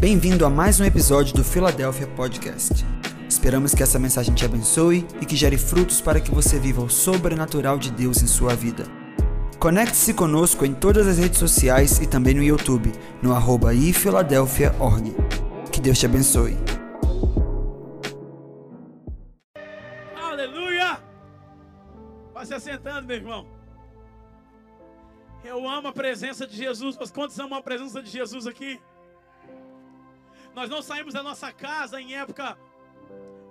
Bem-vindo a mais um episódio do Philadelphia Podcast. Esperamos que essa mensagem te abençoe e que gere frutos para que você viva o sobrenatural de Deus em sua vida. Conecte-se conosco em todas as redes sociais e também no YouTube, no arroba ifiladelphia.org. Que Deus te abençoe. Aleluia! Vai se assentando, meu irmão. Eu amo a presença de Jesus. Mas quantos amam a presença de Jesus aqui? Nós não saímos da nossa casa em época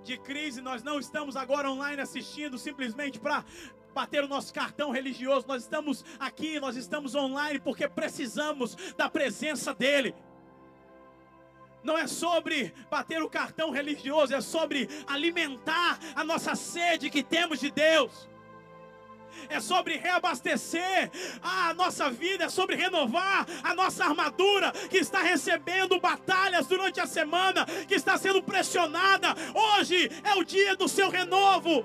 de crise. Nós não estamos agora online assistindo simplesmente para bater o nosso cartão religioso. Nós estamos aqui, nós estamos online porque precisamos da presença dEle. Não é sobre bater o cartão religioso, é sobre alimentar a nossa sede que temos de Deus é sobre reabastecer a nossa vida, é sobre renovar a nossa armadura que está recebendo batalhas durante a semana, que está sendo pressionada. Hoje é o dia do seu renovo.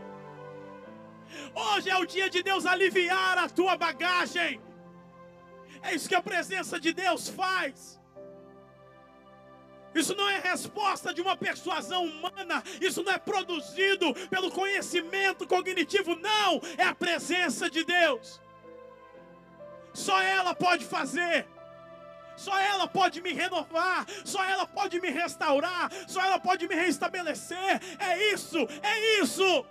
Hoje é o dia de Deus aliviar a tua bagagem. É isso que a presença de Deus faz. Isso não é resposta de uma persuasão humana, isso não é produzido pelo conhecimento cognitivo, não, é a presença de Deus. Só ela pode fazer. Só ela pode me renovar, só ela pode me restaurar, só ela pode me restabelecer. É isso, é isso.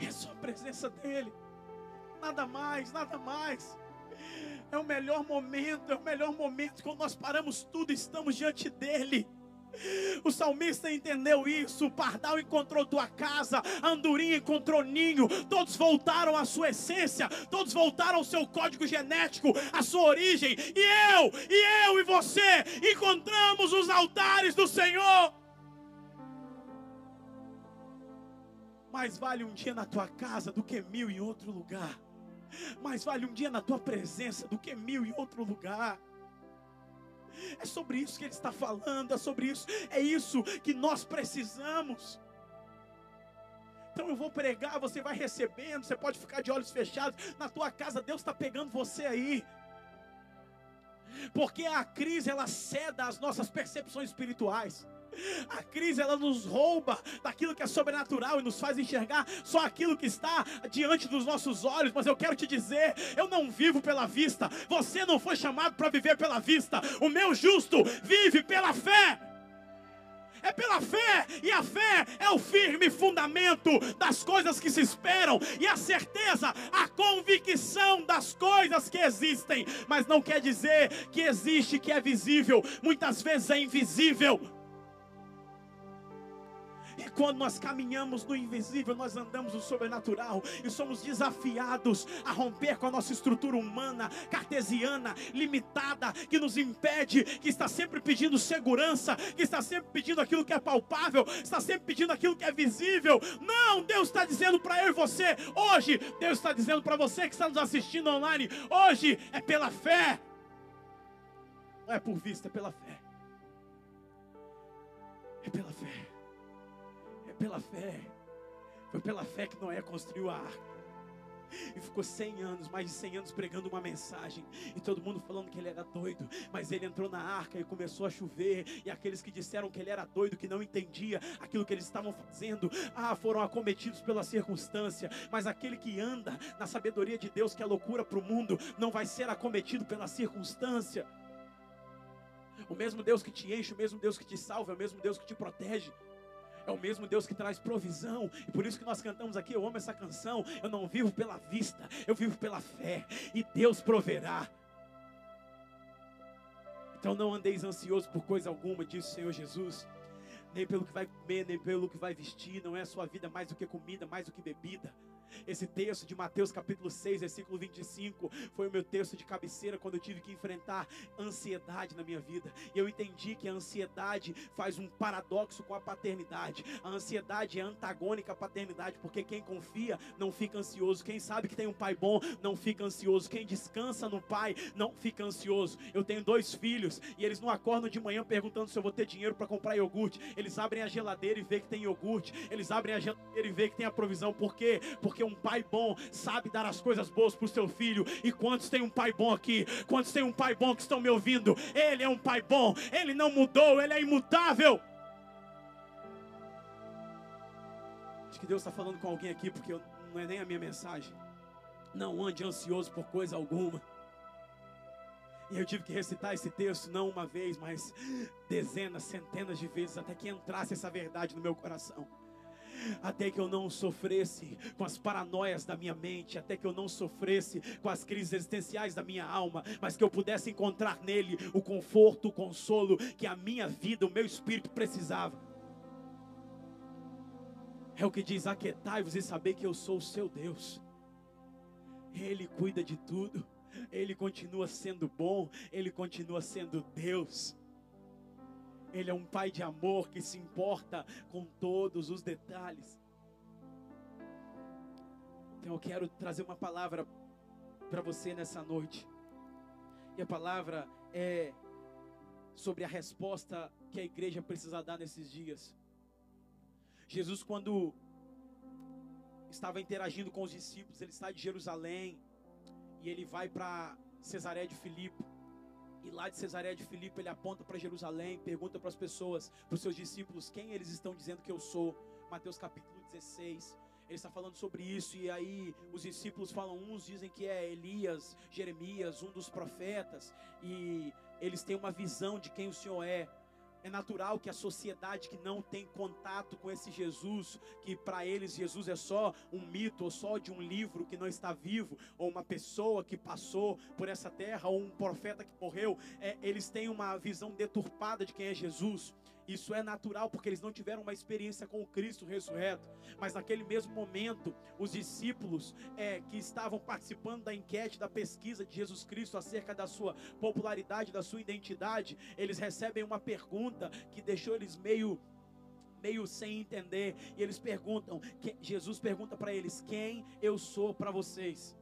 É só a presença dele. Nada mais, nada mais. É o melhor momento, é o melhor momento quando nós paramos tudo e estamos diante dele. O salmista entendeu isso. O pardal encontrou tua casa, a andorinha encontrou ninho. Todos voltaram à sua essência, todos voltaram ao seu código genético, à sua origem. E eu, e eu e você encontramos os altares do Senhor. Mais vale um dia na tua casa do que mil em outro lugar. Mais vale um dia na tua presença do que mil em outro lugar. É sobre isso que ele está falando, é sobre isso, é isso que nós precisamos. Então eu vou pregar, você vai recebendo, você pode ficar de olhos fechados. Na tua casa, Deus está pegando você aí. Porque a crise ela ceda às nossas percepções espirituais. A crise ela nos rouba daquilo que é sobrenatural e nos faz enxergar só aquilo que está diante dos nossos olhos. Mas eu quero te dizer, eu não vivo pela vista. Você não foi chamado para viver pela vista. O meu justo vive pela fé. É pela fé, e a fé é o firme fundamento das coisas que se esperam, e a certeza, a convicção das coisas que existem, mas não quer dizer que existe, que é visível, muitas vezes é invisível. Quando nós caminhamos no invisível, nós andamos no sobrenatural e somos desafiados a romper com a nossa estrutura humana, cartesiana, limitada, que nos impede, que está sempre pedindo segurança, que está sempre pedindo aquilo que é palpável, está sempre pedindo aquilo que é visível. Não, Deus está dizendo para eu e você, hoje, Deus está dizendo para você que está nos assistindo online, hoje é pela fé. Não é por vista, é pela fé. É pela fé pela fé. Foi pela fé que Noé construiu a arca. E ficou 100 anos, mais de 100 anos pregando uma mensagem. E todo mundo falando que ele era doido. Mas ele entrou na arca e começou a chover. E aqueles que disseram que ele era doido, que não entendia aquilo que eles estavam fazendo, ah, foram acometidos pela circunstância. Mas aquele que anda na sabedoria de Deus, que é loucura para o mundo, não vai ser acometido pela circunstância. O mesmo Deus que te enche, o mesmo Deus que te salva, é o mesmo Deus que te protege. É o mesmo Deus que traz provisão. E por isso que nós cantamos aqui, eu amo essa canção. Eu não vivo pela vista, eu vivo pela fé. E Deus proverá. Então não andeis ansioso por coisa alguma, disse o Senhor Jesus. Nem pelo que vai comer, nem pelo que vai vestir. Não é a sua vida mais do que comida, mais do que bebida. Esse texto de Mateus capítulo 6, versículo 25, foi o meu texto de cabeceira quando eu tive que enfrentar ansiedade na minha vida. E eu entendi que a ansiedade faz um paradoxo com a paternidade. A ansiedade é antagônica à paternidade, porque quem confia não fica ansioso. Quem sabe que tem um pai bom não fica ansioso. Quem descansa no pai não fica ansioso. Eu tenho dois filhos e eles não acordam de manhã perguntando se eu vou ter dinheiro para comprar iogurte. Eles abrem a geladeira e vê que tem iogurte. Eles abrem a geladeira e vê que tem a provisão. Por quê? Porque porque um pai bom sabe dar as coisas boas para o seu filho. E quantos tem um pai bom aqui? Quantos tem um pai bom que estão me ouvindo? Ele é um pai bom, ele não mudou, ele é imutável. Acho que Deus está falando com alguém aqui, porque não é nem a minha mensagem. Não ande ansioso por coisa alguma. E eu tive que recitar esse texto não uma vez, mas dezenas, centenas de vezes, até que entrasse essa verdade no meu coração. Até que eu não sofresse com as paranoias da minha mente, até que eu não sofresse com as crises existenciais da minha alma, mas que eu pudesse encontrar nele o conforto, o consolo que a minha vida, o meu espírito precisava. É o que diz: Aquetai-vos e saber que eu sou o seu Deus. Ele cuida de tudo. Ele continua sendo bom, Ele continua sendo Deus. Ele é um pai de amor que se importa com todos os detalhes. Então eu quero trazer uma palavra para você nessa noite. E a palavra é sobre a resposta que a igreja precisa dar nesses dias. Jesus, quando estava interagindo com os discípulos, ele está de Jerusalém, e ele vai para Cesaré de Filipe. E lá de Cesaré de Filipe ele aponta para Jerusalém, pergunta para as pessoas, para os seus discípulos, quem eles estão dizendo que eu sou. Mateus capítulo 16. Ele está falando sobre isso e aí os discípulos falam, uns dizem que é Elias, Jeremias, um dos profetas, e eles têm uma visão de quem o Senhor é. É natural que a sociedade que não tem contato com esse Jesus, que para eles Jesus é só um mito, ou só de um livro que não está vivo, ou uma pessoa que passou por essa terra, ou um profeta que morreu, é, eles têm uma visão deturpada de quem é Jesus. Isso é natural porque eles não tiveram uma experiência com o Cristo ressurreto. Mas naquele mesmo momento, os discípulos é, que estavam participando da enquete, da pesquisa de Jesus Cristo acerca da sua popularidade, da sua identidade, eles recebem uma pergunta que deixou eles meio meio sem entender e eles perguntam, que, Jesus pergunta para eles: "Quem eu sou para vocês?"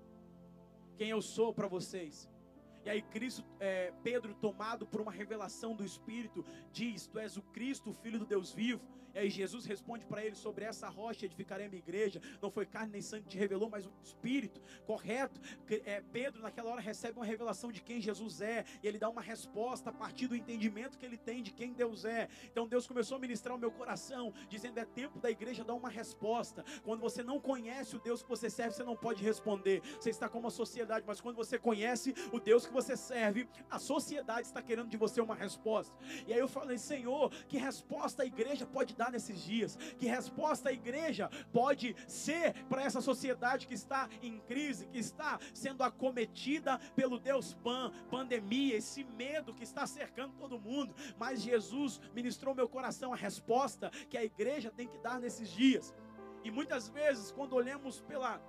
Quem eu sou para vocês? E aí Cristo, é, Pedro, tomado por uma revelação do Espírito, diz: Tu és o Cristo, o Filho do Deus vivo. E aí Jesus responde para ele: Sobre essa rocha edificarei a minha igreja. Não foi carne nem sangue que te revelou, mas o Espírito. Correto? É, Pedro, naquela hora, recebe uma revelação de quem Jesus é. E ele dá uma resposta a partir do entendimento que ele tem de quem Deus é. Então Deus começou a ministrar o meu coração, dizendo: É tempo da igreja dar uma resposta. Quando você não conhece o Deus que você serve, você não pode responder. Você está como a sociedade, mas quando você conhece o Deus que você serve, a sociedade está querendo de você uma resposta. E aí eu falei: Senhor, que resposta a igreja pode dar nesses dias? Que resposta a igreja pode ser para essa sociedade que está em crise, que está sendo acometida pelo Deus Pan, pandemia, esse medo que está cercando todo mundo? Mas Jesus ministrou meu coração a resposta que a igreja tem que dar nesses dias. E muitas vezes, quando olhamos pela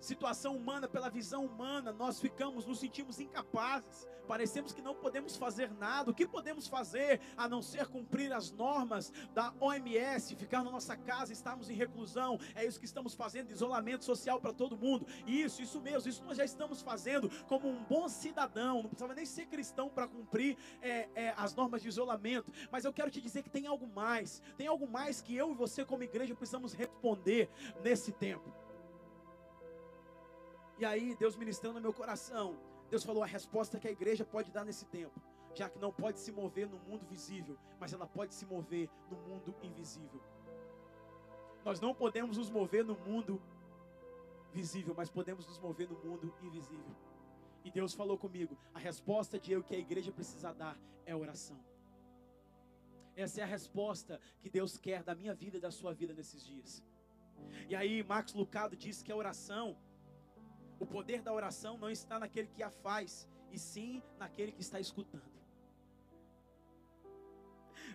situação humana, pela visão humana, nós ficamos, nos sentimos incapazes, parecemos que não podemos fazer nada. O que podemos fazer a não ser cumprir as normas da OMS, ficar na nossa casa, estarmos em reclusão? É isso que estamos fazendo, isolamento social para todo mundo. Isso, isso mesmo, isso nós já estamos fazendo como um bom cidadão. Não precisava nem ser cristão para cumprir é, é, as normas de isolamento. Mas eu quero te dizer que tem algo mais, tem algo mais que eu e você, como igreja, precisamos responder nesse tempo. E aí, Deus ministrando no meu coração, Deus falou a resposta que a igreja pode dar nesse tempo, já que não pode se mover no mundo visível, mas ela pode se mover no mundo invisível. Nós não podemos nos mover no mundo visível, mas podemos nos mover no mundo invisível. E Deus falou comigo: a resposta de eu que a igreja precisa dar é oração. Essa é a resposta que Deus quer da minha vida e da sua vida nesses dias. E aí, Marcos Lucado disse que a oração o poder da oração não está naquele que a faz, e sim naquele que está escutando.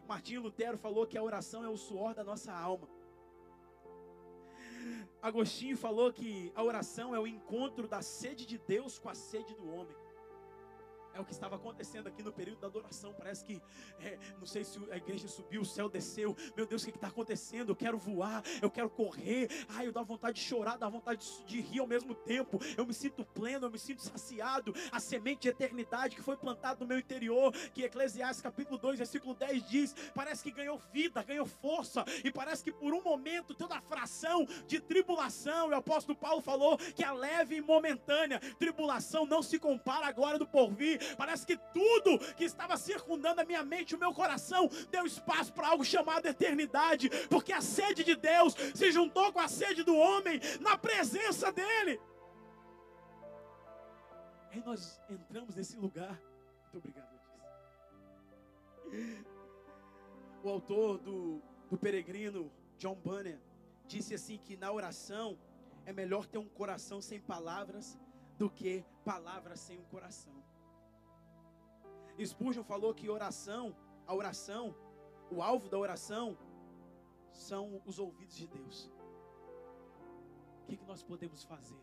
Martinho Lutero falou que a oração é o suor da nossa alma. Agostinho falou que a oração é o encontro da sede de Deus com a sede do homem. É o que estava acontecendo aqui no período da adoração. Parece que, é, não sei se a igreja subiu, o céu desceu. Meu Deus, o que está acontecendo? Eu quero voar, eu quero correr. Ai, eu dá vontade de chorar, dá vontade de, rir ao mesmo tempo. Eu me sinto pleno, eu me sinto saciado. A semente de eternidade que foi plantada no meu interior, que Eclesiastes capítulo 2, versículo 10 diz, parece que ganhou vida, ganhou força. E parece que por um momento toda a fração de tribulação, o apóstolo Paulo falou que a leve e momentânea tribulação não se compara à glória do porvir Parece que tudo que estava circundando a minha mente o meu coração deu espaço para algo chamado eternidade, porque a sede de Deus se juntou com a sede do homem na presença dele. Aí nós entramos nesse lugar. Muito obrigado. O autor do, do Peregrino, John Bunyan, disse assim que na oração é melhor ter um coração sem palavras do que palavras sem um coração. Spurgeon falou que oração, a oração, o alvo da oração são os ouvidos de Deus. O que, que nós podemos fazer?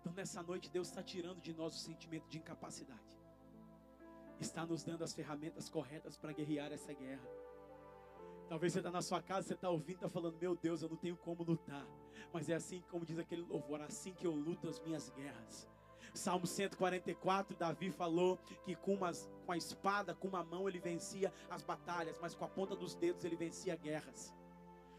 Então, nessa noite, Deus está tirando de nós o sentimento de incapacidade, está nos dando as ferramentas corretas para guerrear essa guerra. Talvez você está na sua casa, você está ouvindo, está falando: Meu Deus, eu não tenho como lutar. Mas é assim como diz aquele louvor: assim que eu luto as minhas guerras. Salmo 144, Davi falou que com, umas, com a espada, com uma mão ele vencia as batalhas, mas com a ponta dos dedos ele vencia guerras.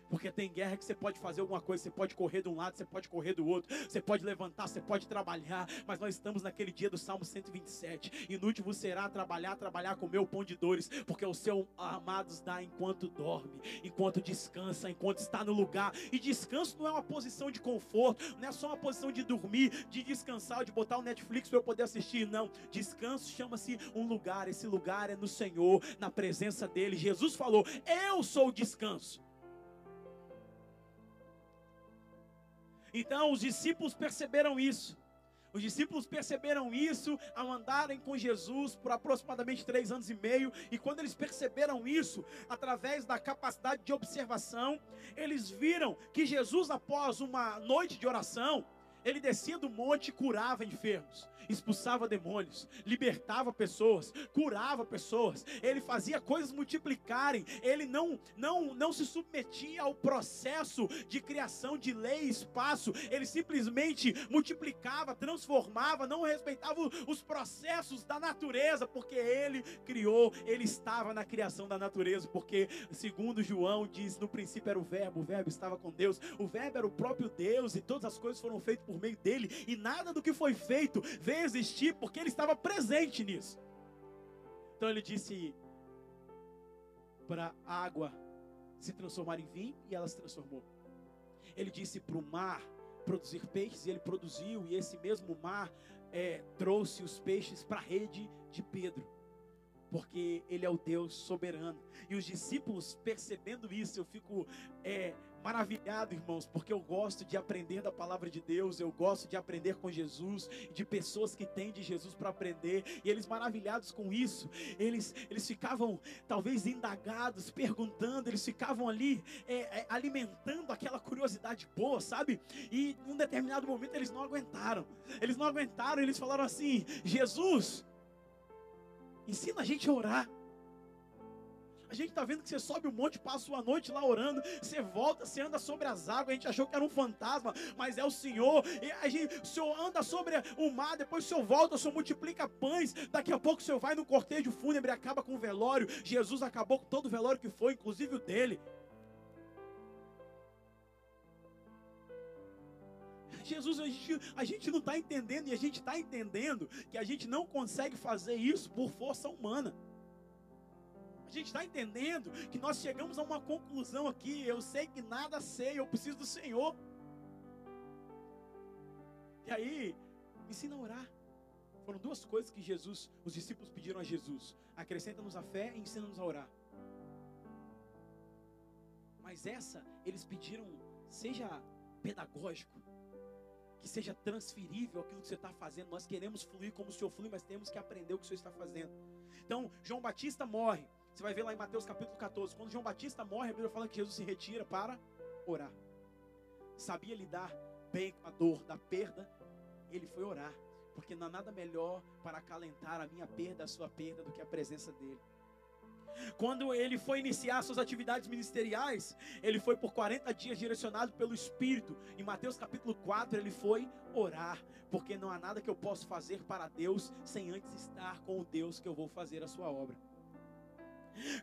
Porque tem guerra que você pode fazer alguma coisa, você pode correr de um lado, você pode correr do outro, você pode levantar, você pode trabalhar, mas nós estamos naquele dia do Salmo 127. Inútil vos será trabalhar, trabalhar com meu pão de dores, porque o seu amados dá enquanto dorme, enquanto descansa, enquanto está no lugar. E descanso não é uma posição de conforto, não é só uma posição de dormir, de descansar, de botar o Netflix para eu poder assistir, não. Descanso chama-se um lugar, esse lugar é no Senhor, na presença dele. Jesus falou: "Eu sou o descanso". Então os discípulos perceberam isso. Os discípulos perceberam isso ao andarem com Jesus por aproximadamente três anos e meio. E quando eles perceberam isso, através da capacidade de observação, eles viram que Jesus, após uma noite de oração, ele descia do monte e curava enfermos, expulsava demônios, libertava pessoas, curava pessoas. Ele fazia coisas multiplicarem. Ele não não não se submetia ao processo de criação de lei e espaço. Ele simplesmente multiplicava, transformava, não respeitava os processos da natureza, porque ele criou, ele estava na criação da natureza, porque segundo João diz, no princípio era o verbo, o verbo estava com Deus, o verbo era o próprio Deus e todas as coisas foram feitas por por meio dele, e nada do que foi feito veio existir porque ele estava presente nisso. Então ele disse para a água se transformar em vinho, e ela se transformou. Ele disse para o mar produzir peixes, e ele produziu, e esse mesmo mar é, trouxe os peixes para a rede de Pedro porque Ele é o Deus soberano. E os discípulos percebendo isso, eu fico é, maravilhado, irmãos, porque eu gosto de aprender da palavra de Deus, eu gosto de aprender com Jesus, de pessoas que têm de Jesus para aprender, e eles maravilhados com isso, eles, eles ficavam talvez indagados, perguntando, eles ficavam ali é, é, alimentando aquela curiosidade boa, sabe? E num determinado momento eles não aguentaram, eles não aguentaram, eles falaram assim: Jesus, ensina a gente a orar. A gente está vendo que você sobe um monte, passa uma noite lá orando, você volta, você anda sobre as águas, a gente achou que era um fantasma, mas é o Senhor. E a gente, o Senhor anda sobre o mar, depois o Senhor volta, o Senhor multiplica pães, daqui a pouco o Senhor vai no cortejo fúnebre acaba com o velório. Jesus acabou com todo o velório que foi, inclusive o dele. Jesus, a gente, a gente não está entendendo, e a gente está entendendo que a gente não consegue fazer isso por força humana. A gente está entendendo que nós chegamos a uma conclusão aqui. Eu sei que nada sei, eu preciso do Senhor. E aí, ensina a orar. Foram duas coisas que Jesus, os discípulos pediram a Jesus: acrescenta-nos a fé e ensina-nos a orar. Mas essa, eles pediram, seja pedagógico, que seja transferível aquilo que você está fazendo. Nós queremos fluir como o Senhor flui, mas temos que aprender o que o Senhor está fazendo. Então, João Batista morre. Você vai ver lá em Mateus capítulo 14. Quando João Batista morre, a Bíblia fala que Jesus se retira para orar. Sabia lidar bem com a dor da perda, ele foi orar. porque não há nada melhor para acalentar a minha perda, a sua perda, do que a presença dEle. Quando ele foi iniciar suas atividades ministeriais, ele foi por 40 dias direcionado pelo Espírito. Em Mateus capítulo 4, ele foi orar, porque não há nada que eu possa fazer para Deus sem antes estar com o Deus que eu vou fazer a sua obra.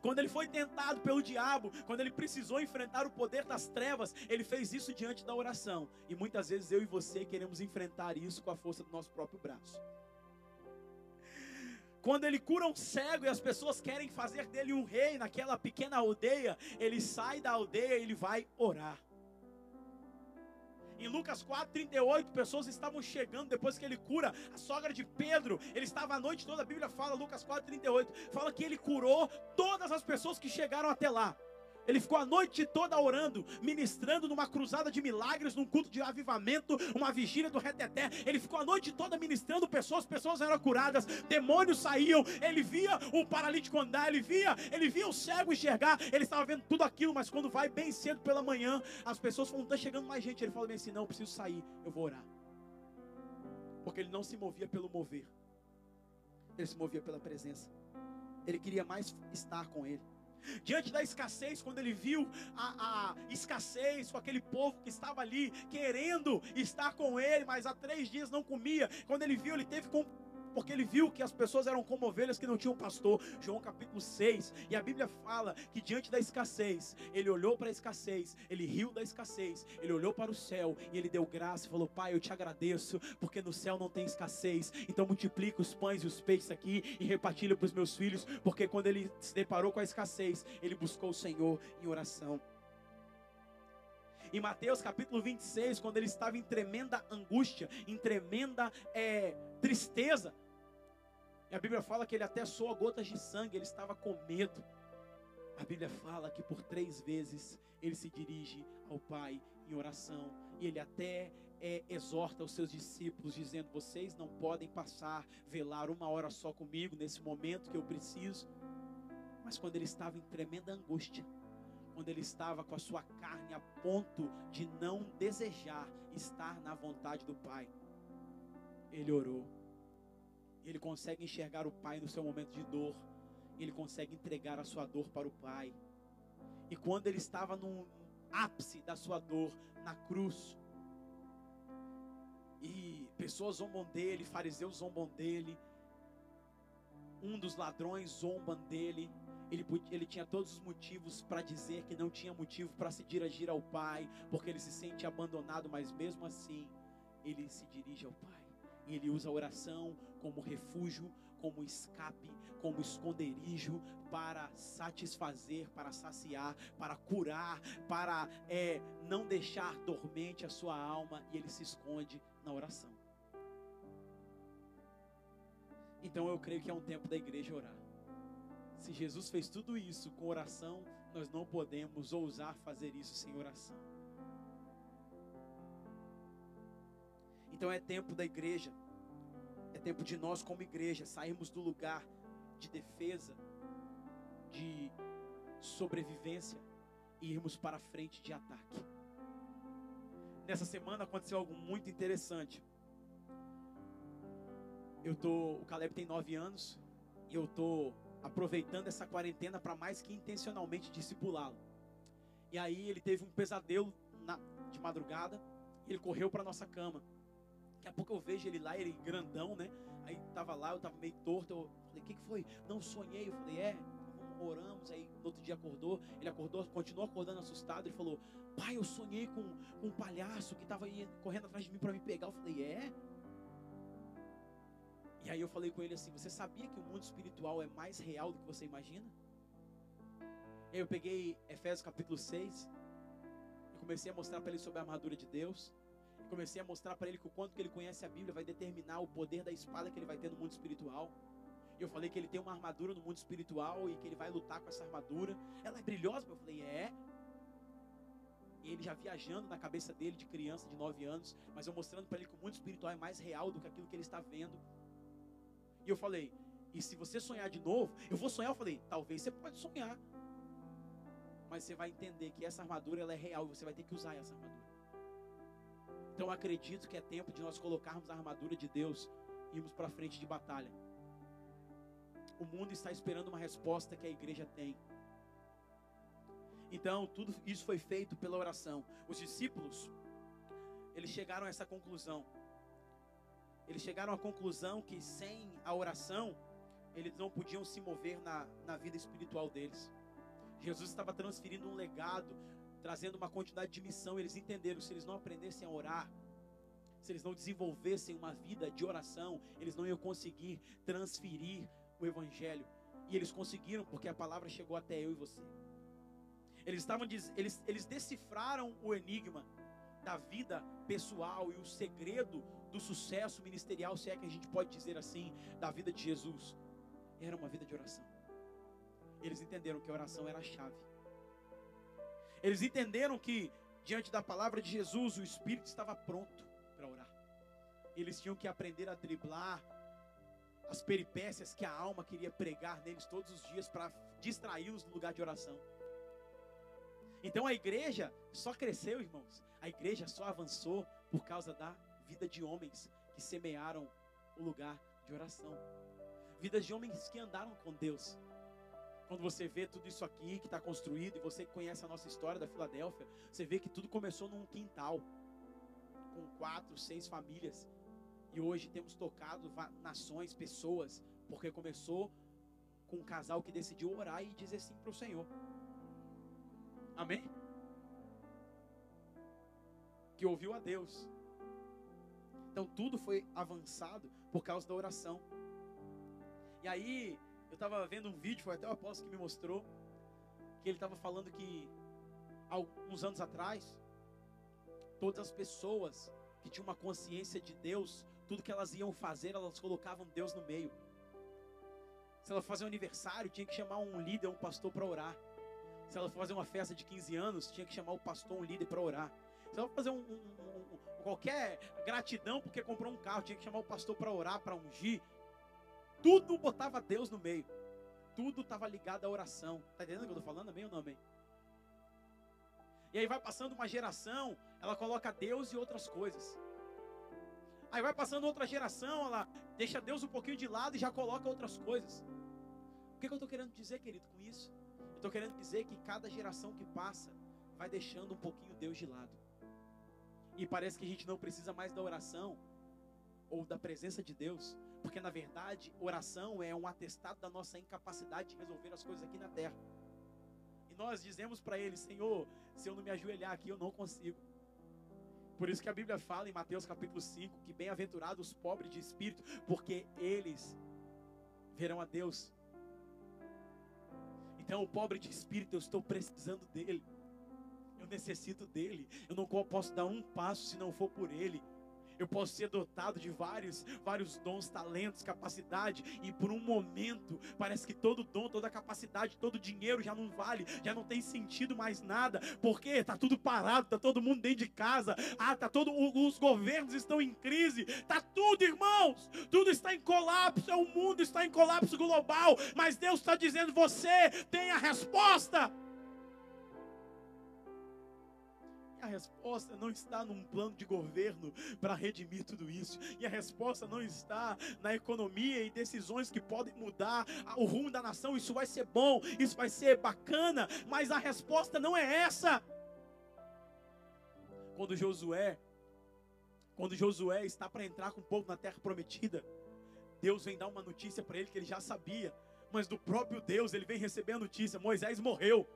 Quando ele foi tentado pelo diabo, quando ele precisou enfrentar o poder das trevas, ele fez isso diante da oração. E muitas vezes eu e você queremos enfrentar isso com a força do nosso próprio braço. Quando ele cura um cego e as pessoas querem fazer dele um rei naquela pequena aldeia, ele sai da aldeia e ele vai orar. Em Lucas 4:38, pessoas estavam chegando depois que ele cura a sogra de Pedro. Ele estava a noite toda, a Bíblia fala, Lucas 4:38, fala que ele curou todas as pessoas que chegaram até lá. Ele ficou a noite toda orando, ministrando numa cruzada de milagres, num culto de avivamento, uma vigília do reteté. Ele ficou a noite toda ministrando pessoas, pessoas eram curadas, demônios saíam. Ele via o paralítico andar, ele via, ele via o cego enxergar. Ele estava vendo tudo aquilo, mas quando vai bem cedo pela manhã, as pessoas falam: "Está chegando mais gente". Ele bem assim: "Não, eu preciso sair, eu vou orar". Porque ele não se movia pelo mover. Ele se movia pela presença. Ele queria mais estar com ele. Diante da escassez, quando ele viu a, a, escassez com aquele povo que estava ali querendo estar com ele, mas há três dias não comia, quando ele viu, ele teve com porque ele viu que as pessoas eram como ovelhas que não tinham pastor. João capítulo 6. E a Bíblia fala que diante da escassez, ele olhou para a escassez, ele riu da escassez, ele olhou para o céu e ele deu graça e falou: Pai, eu te agradeço, porque no céu não tem escassez. Então multiplica os pães e os peixes aqui e repartilha para os meus filhos, porque quando ele se deparou com a escassez, ele buscou o Senhor em oração. Em Mateus capítulo 26, quando ele estava em tremenda angústia, em tremenda é, tristeza, e a Bíblia fala que ele até soa gotas de sangue, ele estava com medo. A Bíblia fala que por três vezes ele se dirige ao Pai em oração. E ele até é, exorta os seus discípulos, dizendo: Vocês não podem passar, velar uma hora só comigo nesse momento que eu preciso. Mas quando ele estava em tremenda angústia, quando ele estava com a sua carne a ponto de não desejar estar na vontade do Pai, ele orou ele consegue enxergar o pai no seu momento de dor, ele consegue entregar a sua dor para o pai. E quando ele estava no ápice da sua dor, na cruz, e pessoas zombam dele, fariseus zombam dele, um dos ladrões zomba dele, ele, ele tinha todos os motivos para dizer que não tinha motivo para se dirigir ao Pai, porque ele se sente abandonado, mas mesmo assim, ele se dirige ao Pai. E ele usa a oração como refúgio, como escape, como esconderijo para satisfazer, para saciar, para curar, para é, não deixar dormente a sua alma. E ele se esconde na oração. Então eu creio que é um tempo da igreja orar. Se Jesus fez tudo isso com oração, nós não podemos ousar fazer isso sem oração. Então é tempo da igreja, é tempo de nós, como igreja, sairmos do lugar de defesa, de sobrevivência e irmos para frente de ataque. Nessa semana aconteceu algo muito interessante. Eu tô, o Caleb tem nove anos e eu tô aproveitando essa quarentena para mais que intencionalmente discipulá-lo. E aí ele teve um pesadelo na, de madrugada, e ele correu para nossa cama. Daqui a pouco eu vejo ele lá, ele grandão, né? Aí tava lá, eu tava meio torto. Eu falei, o que, que foi? Não sonhei. Eu falei, é, oramos. Aí no outro dia acordou. Ele acordou, continuou acordando assustado. Ele falou, pai, eu sonhei com, com um palhaço que tava aí correndo atrás de mim para me pegar. Eu falei, é? E aí eu falei com ele assim: Você sabia que o mundo espiritual é mais real do que você imagina? Aí eu peguei Efésios capítulo 6 e comecei a mostrar para ele sobre a armadura de Deus comecei a mostrar para ele que o quanto que ele conhece a Bíblia vai determinar o poder da espada que ele vai ter no mundo espiritual. E eu falei que ele tem uma armadura no mundo espiritual e que ele vai lutar com essa armadura. Ela é brilhosa? Eu falei, é. E ele já viajando na cabeça dele de criança de 9 anos, mas eu mostrando para ele que o mundo espiritual é mais real do que aquilo que ele está vendo. E eu falei, e se você sonhar de novo, eu vou sonhar. Eu falei, talvez você pode sonhar, mas você vai entender que essa armadura ela é real e você vai ter que usar essa armadura. Então acredito que é tempo de nós colocarmos a armadura de Deus irmos para frente de batalha. O mundo está esperando uma resposta que a igreja tem. Então, tudo isso foi feito pela oração. Os discípulos, eles chegaram a essa conclusão. Eles chegaram à conclusão que sem a oração, eles não podiam se mover na, na vida espiritual deles. Jesus estava transferindo um legado, trazendo uma quantidade de missão. Eles entenderam se eles não aprendessem a orar, se eles não desenvolvessem uma vida de oração, eles não iam conseguir transferir o evangelho. E eles conseguiram porque a palavra chegou até eu e você. Eles estavam eles, eles decifraram o enigma da vida pessoal e o segredo do sucesso ministerial, se é que a gente pode dizer assim, da vida de Jesus. Era uma vida de oração. Eles entenderam que a oração era a chave. Eles entenderam que diante da palavra de Jesus o espírito estava pronto para orar. Eles tinham que aprender a driblar as peripécias que a alma queria pregar neles todos os dias para distraí-los no lugar de oração. Então a igreja só cresceu, irmãos. A igreja só avançou por causa da vida de homens que semearam o lugar de oração. Vidas de homens que andaram com Deus. Quando você vê tudo isso aqui que está construído, e você conhece a nossa história da Filadélfia, você vê que tudo começou num quintal, com quatro, seis famílias. E hoje temos tocado nações, pessoas, porque começou com um casal que decidiu orar e dizer sim para o Senhor. Amém? Que ouviu a Deus. Então tudo foi avançado por causa da oração. E aí, eu estava vendo um vídeo, foi até o apóstolo que me mostrou, que ele estava falando que alguns anos atrás, todas as pessoas que tinham uma consciência de Deus, tudo que elas iam fazer, elas colocavam Deus no meio. Se ela fazer um aniversário, tinha que chamar um líder, um pastor para orar. Se ela for fazer uma festa de 15 anos, tinha que chamar o pastor, um líder para orar. Se ela for fazer um, um, um, qualquer gratidão porque comprou um carro, tinha que chamar o pastor para orar, para ungir. Tudo botava Deus no meio. Tudo estava ligado à oração. Está entendendo o que eu estou falando? Amém ou não amém? E aí vai passando uma geração, ela coloca Deus e outras coisas. Aí vai passando outra geração, ela deixa Deus um pouquinho de lado e já coloca outras coisas. O que, que eu estou querendo dizer, querido, com isso? Eu estou querendo dizer que cada geração que passa vai deixando um pouquinho Deus de lado. E parece que a gente não precisa mais da oração ou da presença de Deus, porque na verdade, oração é um atestado da nossa incapacidade de resolver as coisas aqui na terra. E nós dizemos para ele, Senhor, se eu não me ajoelhar aqui, eu não consigo. Por isso que a Bíblia fala em Mateus capítulo 5 que bem-aventurados os pobres de espírito, porque eles verão a Deus. Então, o pobre de espírito, eu estou precisando dele. Eu necessito dele. Eu não posso dar um passo se não for por ele. Eu posso ser dotado de vários, vários dons, talentos, capacidade, e por um momento parece que todo dom, toda capacidade, todo dinheiro já não vale, já não tem sentido mais nada, porque tá tudo parado, tá todo mundo dentro de casa, ah, tá todo os governos estão em crise, tá tudo, irmãos, tudo está em colapso, o mundo está em colapso global, mas Deus está dizendo: você tem a resposta. A resposta não está num plano de governo para redimir tudo isso. E a resposta não está na economia e decisões que podem mudar o rumo da nação. Isso vai ser bom, isso vai ser bacana, mas a resposta não é essa. Quando Josué, quando Josué está para entrar com o povo na terra prometida, Deus vem dar uma notícia para ele que ele já sabia, mas do próprio Deus ele vem receber a notícia: Moisés morreu.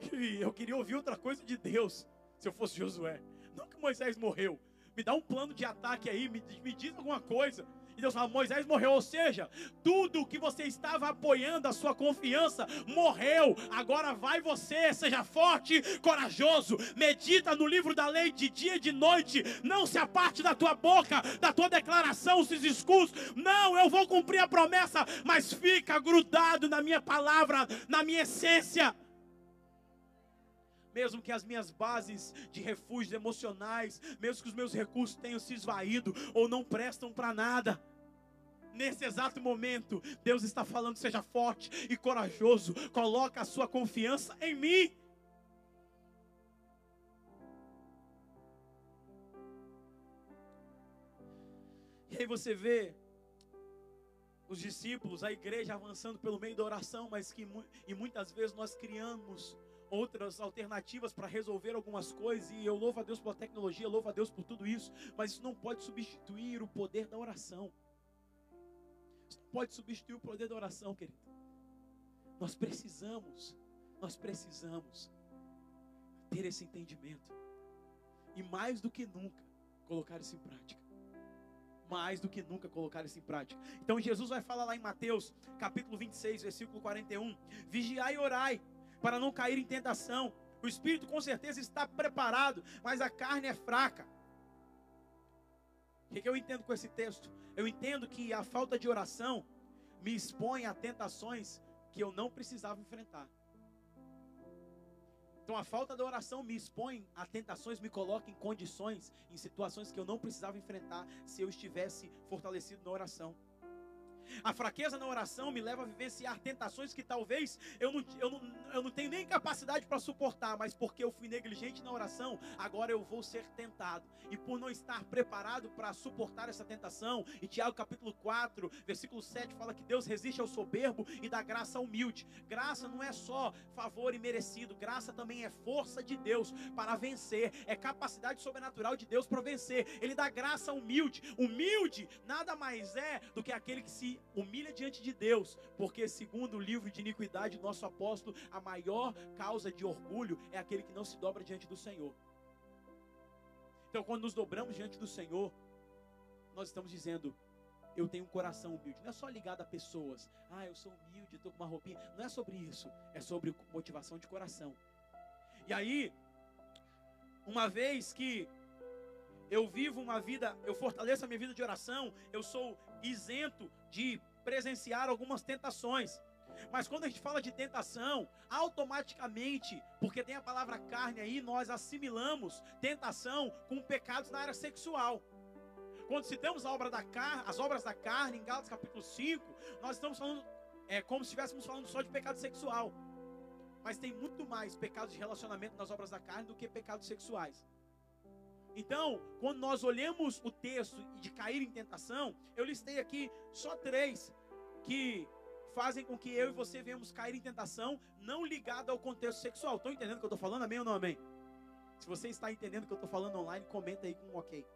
E eu queria ouvir outra coisa de Deus, se eu fosse Josué. Não que Moisés morreu. Me dá um plano de ataque aí, me, me diz alguma coisa. E Deus fala: Moisés morreu, ou seja, tudo que você estava apoiando, a sua confiança, morreu. Agora vai você, seja forte, corajoso. Medita no livro da lei de dia e de noite. Não se aparte da tua boca, da tua declaração, se discursos. Não, eu vou cumprir a promessa, mas fica grudado na minha palavra, na minha essência mesmo que as minhas bases de refúgio emocionais, mesmo que os meus recursos tenham se esvaído ou não prestam para nada. Nesse exato momento, Deus está falando: seja forte e corajoso, coloca a sua confiança em mim. aí você vê os discípulos, a igreja avançando pelo meio da oração, mas que e muitas vezes nós criamos outras alternativas para resolver algumas coisas, e eu louvo a Deus pela tecnologia, louvo a Deus por tudo isso, mas isso não pode substituir o poder da oração. Isso não pode substituir o poder da oração, querido. Nós precisamos, nós precisamos ter esse entendimento, e mais do que nunca, colocar isso em prática mais do que nunca colocar isso em prática. Então Jesus vai falar lá em Mateus, capítulo 26, versículo 41: Vigiai e orai, para não cair em tentação. O espírito com certeza está preparado, mas a carne é fraca. O que, eu entendo com esse texto? Eu entendo que a falta de oração me expõe a tentações que eu não precisava enfrentar. Então a falta da oração me expõe a tentações, me coloca em condições, em situações que eu não precisava enfrentar se eu estivesse fortalecido na oração. A fraqueza na oração me leva a vivenciar tentações que talvez eu não, eu não, eu não tenho nem capacidade para suportar, mas porque eu fui negligente na oração, agora eu vou ser tentado. E por não estar preparado para suportar essa tentação, e Tiago capítulo 4, versículo 7 fala que Deus resiste ao soberbo e dá graça ao humilde. Graça não é só favor e merecido, graça também é força de Deus para vencer, é capacidade sobrenatural de Deus para vencer. Ele dá graça ao humilde. Humilde nada mais é do que aquele que se humilha diante de Deus, porque segundo o livro de iniquidade, nosso apóstolo, a maior causa de orgulho é aquele que não se dobra diante do Senhor. Então, quando nos dobramos diante do Senhor, nós estamos dizendo: eu tenho um coração humilde. Não é só ligado a pessoas. Ah, eu sou humilde, estou com uma roupinha. Não é sobre isso. É sobre motivação de coração. E aí, uma vez que eu vivo uma vida, eu fortaleço a minha vida de oração, eu sou isento de presenciar algumas tentações. Mas quando a gente fala de tentação, automaticamente, porque tem a palavra carne aí, nós assimilamos tentação com pecados na área sexual. Quando citamos a obra da car as obras da carne em Gálatas capítulo 5, nós estamos falando é como se estivéssemos falando só de pecado sexual. Mas tem muito mais pecados de relacionamento nas obras da carne do que pecados sexuais. Então, quando nós olhamos o texto de cair em tentação, eu listei aqui só três que fazem com que eu e você venhamos cair em tentação, não ligado ao contexto sexual. Estão entendendo o que eu estou falando? Amém ou não amém? Se você está entendendo o que eu estou falando online, comenta aí com um ok.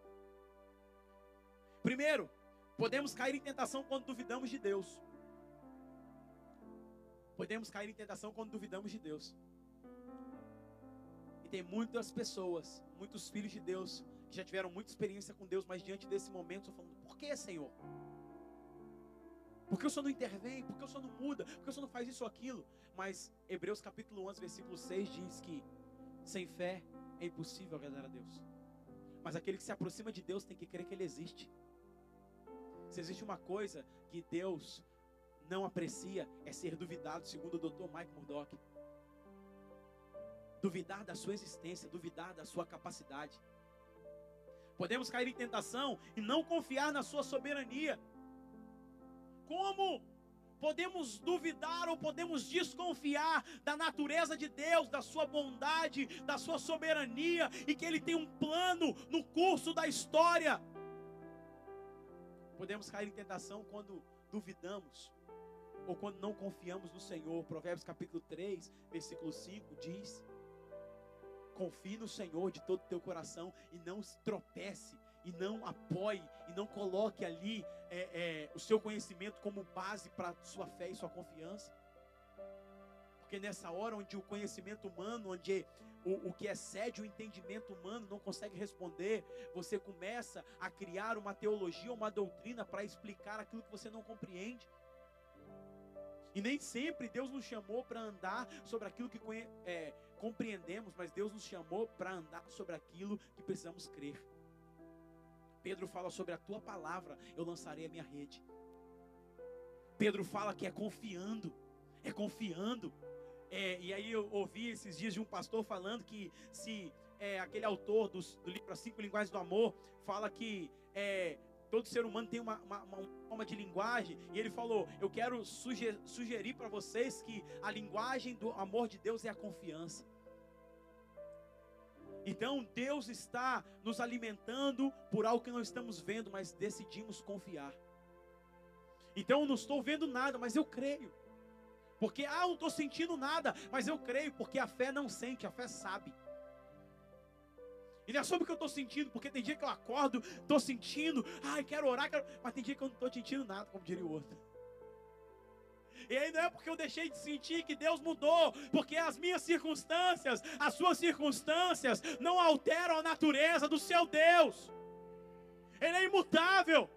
Primeiro, podemos cair em tentação quando duvidamos de Deus. Podemos cair em tentação quando duvidamos de Deus. Tem muitas pessoas, muitos filhos de Deus, que já tiveram muita experiência com Deus, mas diante desse momento estão falando: por que, Senhor? Por que o Senhor não intervém? Por que o Senhor não muda? Por que o Senhor não faz isso ou aquilo? Mas Hebreus capítulo 11, versículo 6 diz que sem fé é impossível agradar a Deus. Mas aquele que se aproxima de Deus tem que crer que Ele existe. Se existe uma coisa que Deus não aprecia, é ser duvidado, segundo o Dr. Mike Murdock duvidar da sua existência, duvidar da sua capacidade. Podemos cair em tentação e não confiar na sua soberania. Como podemos duvidar ou podemos desconfiar da natureza de Deus, da sua bondade, da sua soberania e que Ele tem um plano no curso da história? Podemos cair em tentação quando duvidamos ou quando não confiamos no Senhor. Provérbios capítulo 3, versículo 5 diz: Confie no Senhor de todo o teu coração e não tropece e não apoie e não coloque ali é, é, o seu conhecimento como base para sua fé e sua confiança. Porque nessa hora onde o conhecimento humano, onde o, o que excede o entendimento humano não consegue responder, você começa a criar uma teologia, uma doutrina para explicar aquilo que você não compreende. E nem sempre Deus nos chamou para andar sobre aquilo que é, compreendemos, mas Deus nos chamou para andar sobre aquilo que precisamos crer. Pedro fala sobre a tua palavra, eu lançarei a minha rede. Pedro fala que é confiando, é confiando. É, e aí eu ouvi esses dias de um pastor falando que se é, aquele autor do, do livro As Cinco Linguagens do Amor fala que é, Todo ser humano tem uma, uma, uma, forma de linguagem. E ele falou: Eu quero sugerir para vocês que a linguagem do amor de Deus é a confiança. Então Deus está nos alimentando por algo que não estamos vendo, mas decidimos confiar. Então eu não estou vendo nada, mas eu creio. Porque, ah, não estou sentindo nada, mas eu creio, porque a fé não sente, a fé sabe. E não é sobre o que eu estou sentindo, porque tem dia que eu acordo, estou sentindo, ai, quero orar, quero... mas tem dia que eu não estou sentindo nada, como diria o outro. E aí não é porque eu deixei de sentir que Deus mudou, porque as minhas circunstâncias, as suas circunstâncias, não alteram a natureza do seu Deus. Ele é imutável.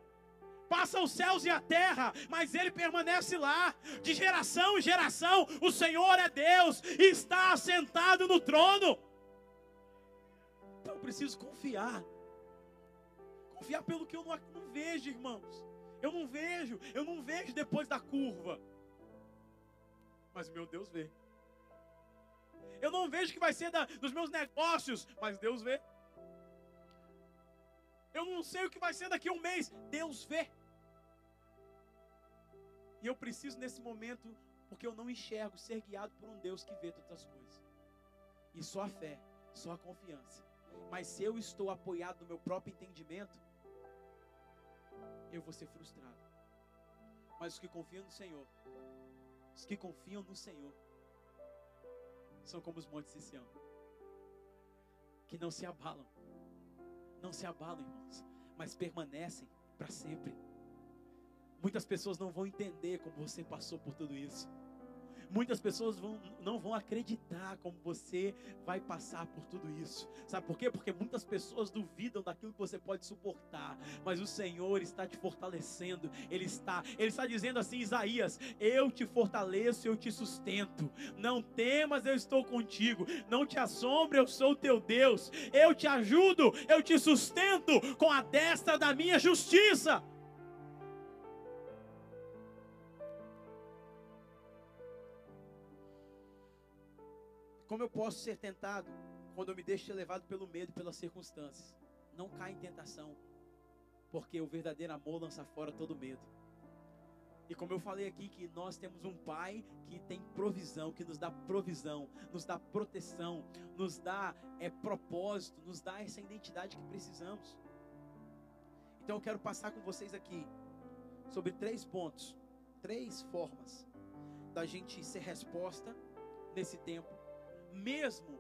Passa os céus e a terra, mas ele permanece lá, de geração em geração. O Senhor é Deus e está assentado no trono. Então eu preciso confiar. Confiar pelo que eu não, não vejo, irmãos. Eu não vejo, eu não vejo depois da curva. Mas meu Deus vê. Eu não vejo que vai ser da, dos meus negócios, mas Deus vê. Eu não sei o que vai ser daqui a um mês, Deus vê. E eu preciso nesse momento, porque eu não enxergo ser guiado por um Deus que vê todas as coisas. E só a fé, só a confiança. Mas se eu estou apoiado no meu próprio entendimento, eu vou ser frustrado. Mas os que confiam no Senhor, os que confiam no Senhor, são como os montes de Sião, que não se abalam, não se abalam, irmãos, mas permanecem para sempre. Muitas pessoas não vão entender como você passou por tudo isso. Muitas pessoas vão, não vão acreditar como você vai passar por tudo isso. Sabe por quê? Porque muitas pessoas duvidam daquilo que você pode suportar. Mas o Senhor está te fortalecendo. Ele está, Ele está dizendo assim, Isaías: Eu te fortaleço, eu te sustento. Não temas, eu estou contigo. Não te assombre, eu sou teu Deus. Eu te ajudo, eu te sustento com a destra da minha justiça. Como eu posso ser tentado quando eu me deixo levado pelo medo, pelas circunstâncias? Não cai em tentação, porque o verdadeiro amor lança fora todo medo. E como eu falei aqui, que nós temos um Pai que tem provisão, que nos dá provisão, nos dá proteção, nos dá é, propósito, nos dá essa identidade que precisamos. Então eu quero passar com vocês aqui sobre três pontos, três formas da gente ser resposta nesse tempo mesmo,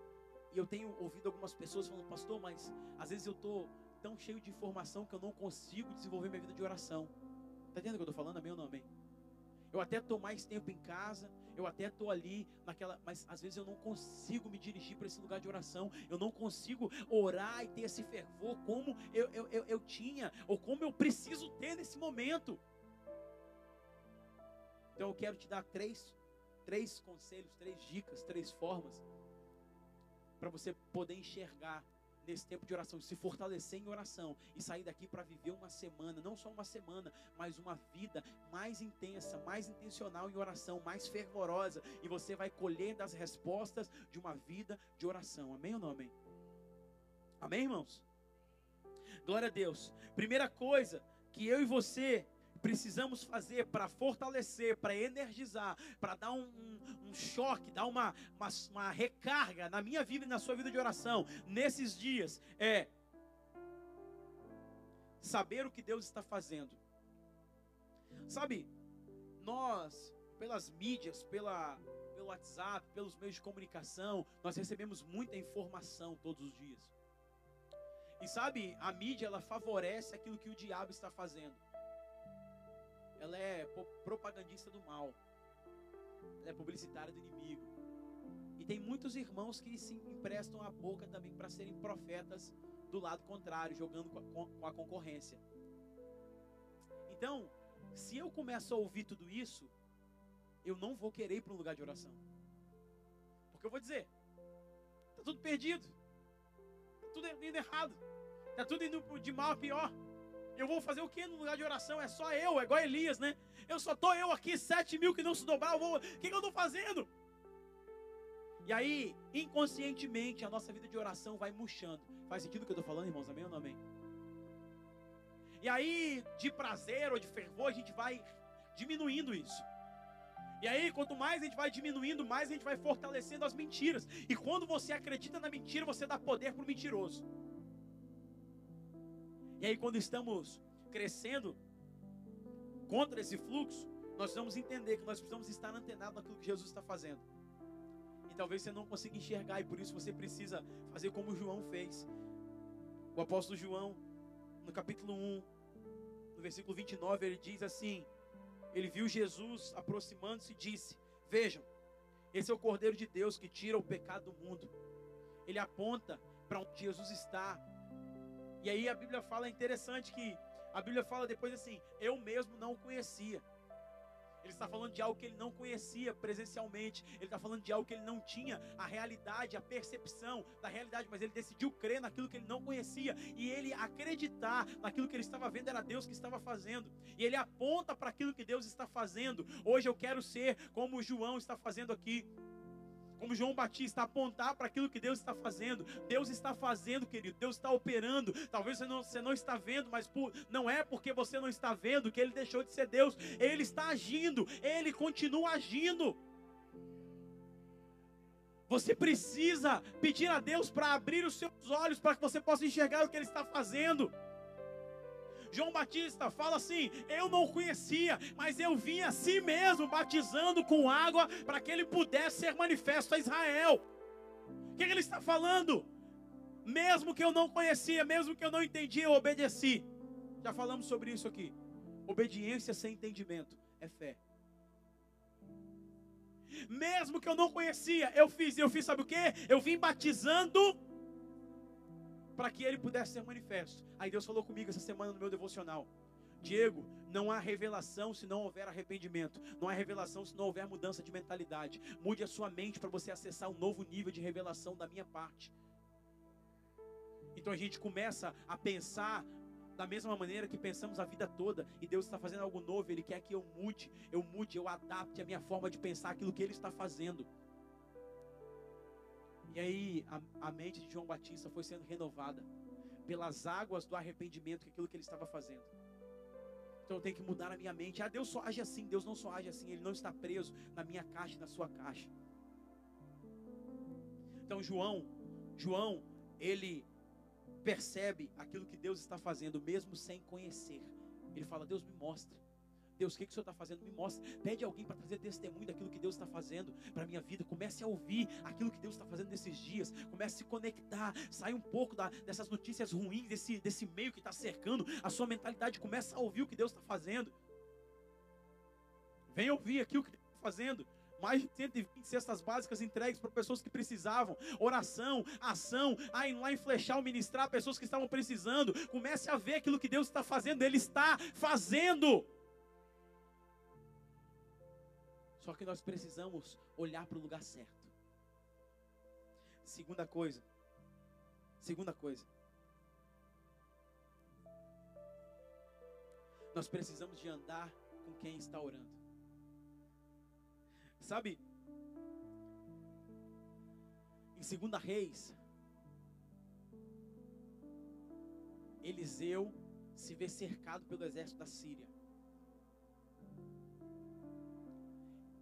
e eu tenho ouvido algumas pessoas falando, pastor, mas às vezes eu estou tão cheio de informação que eu não consigo desenvolver minha vida de oração. Está entendendo o que eu estou falando? Amém ou não amém? Eu até estou mais tempo em casa, eu até estou ali naquela, mas às vezes eu não consigo me dirigir para esse lugar de oração, eu não consigo orar e ter esse fervor como eu, eu, eu, eu tinha, ou como eu preciso ter nesse momento. Então eu quero te dar três, três conselhos, três dicas, três formas para você poder enxergar nesse tempo de oração, se fortalecer em oração e sair daqui para viver uma semana, não só uma semana, mas uma vida mais intensa, mais intencional em oração, mais fervorosa, e você vai colher das respostas de uma vida de oração. Amém ou não amém? Amém, irmãos? Glória a Deus. Primeira coisa que eu e você precisamos fazer para fortalecer, para energizar, para dar um, um, um, choque, dar uma, uma, uma recarga na minha vida e na sua vida de oração nesses dias é saber o que Deus está fazendo. Sabe, nós, pelas mídias, pela, pelo WhatsApp, pelos meios de comunicação, nós recebemos muita informação todos os dias. E sabe, a mídia ela favorece aquilo que o diabo está fazendo ela é propagandista do mal. Ela é publicitária do inimigo. E tem muitos irmãos que se emprestam a boca também para serem profetas do lado contrário, jogando com a, com a concorrência. Então, se eu começo a ouvir tudo isso, eu não vou querer ir para um lugar de oração. Porque eu vou dizer, está tudo perdido, está tudo indo errado, está tudo indo de mal a pior. Eu vou fazer o que no lugar de oração? É só eu, é igual Elias, né? Eu só tô eu aqui, sete mil que não se dobrar, eu vou. O que, que eu estou fazendo? E aí, inconscientemente, a nossa vida de oração vai murchando. Faz sentido o que eu estou falando, irmãos? Amém ou não amém? E aí, de prazer ou de fervor, a gente vai diminuindo isso. E aí, quanto mais a gente vai diminuindo, mais a gente vai fortalecendo as mentiras. E quando você acredita na mentira, você dá poder para o mentiroso. E aí, quando estamos crescendo contra esse fluxo, nós precisamos entender que nós precisamos estar antenados naquilo que Jesus está fazendo. E talvez você não consiga enxergar, e por isso você precisa fazer como João fez. O apóstolo João, no capítulo 1, no versículo 29, ele diz assim: Ele viu Jesus aproximando-se e disse: Vejam, esse é o Cordeiro de Deus que tira o pecado do mundo. Ele aponta para onde Jesus está. E aí a Bíblia fala é interessante que a Bíblia fala depois assim: Eu mesmo não o conhecia. Ele está falando de algo que ele não conhecia presencialmente. Ele está falando de algo que ele não tinha a realidade, a percepção da realidade, mas ele decidiu crer naquilo que ele não conhecia e ele acreditar naquilo que ele estava vendo era Deus que estava fazendo. E ele aponta para aquilo que Deus está fazendo. Hoje eu quero ser como João está fazendo aqui como João Batista, apontar para aquilo que Deus está fazendo. Deus está fazendo, querido. Deus está operando. Talvez você não, você não está vendo, mas por, não é porque você não está vendo que ele deixou de ser Deus. Ele está agindo. Ele continua agindo. Você precisa pedir a Deus para abrir os seus olhos para que você possa enxergar o que ele está fazendo. João Batista fala assim: Eu não conhecia, mas eu vim a si mesmo batizando com água para que ele pudesse ser manifesto a Israel. O que, ele está falando? Mesmo que eu não conhecia, mesmo que eu não entendia, eu obedeci. Já falamos sobre isso aqui. Obediência sem entendimento é fé. Mesmo que eu não conhecia, eu fiz. Eu fiz, sabe o que? Eu vim batizando para que ele pudesse ser manifesto. Aí Deus falou comigo essa semana no meu devocional. Diego, não há revelação se não houver arrependimento. Não há revelação se não houver mudança de mentalidade. Mude a sua mente para você acessar um novo nível de revelação da minha parte. Então a gente começa a pensar da mesma maneira que pensamos a vida toda, e Deus está fazendo algo novo, Ele quer que eu mude, eu mude, eu adapte a minha forma de pensar aquilo que Ele está fazendo. E aí a, a mente de João Batista foi sendo renovada pelas águas do arrependimento, que aquilo que ele estava fazendo. Então eu tenho que mudar a minha mente. Ah, Deus só age assim, Deus não só age assim, Ele não está preso na minha caixa e na sua caixa. Então João, João, ele percebe aquilo que Deus está fazendo, mesmo sem conhecer. Ele fala: Deus me mostra. Deus, o que, que o Senhor está fazendo? Me mostra. Pede alguém para trazer testemunho daquilo que Deus está fazendo para a minha vida. Comece a ouvir aquilo que Deus está fazendo nesses dias. Comece a se conectar. Sai um pouco da, dessas notícias ruins, desse, desse meio que está cercando. A sua mentalidade começa a ouvir o que Deus está fazendo. Vem ouvir aqui o que Deus está fazendo. Mais de 120 cestas básicas entregues para pessoas que precisavam. Oração, ação, aí lá em Flechal ministrar pessoas que estavam precisando. Comece a ver aquilo que Deus está fazendo. Ele está fazendo. Só que nós precisamos olhar para o lugar certo. Segunda coisa. Segunda coisa. Nós precisamos de andar com quem está orando. Sabe? Em Segunda Reis, Eliseu se vê cercado pelo exército da Síria.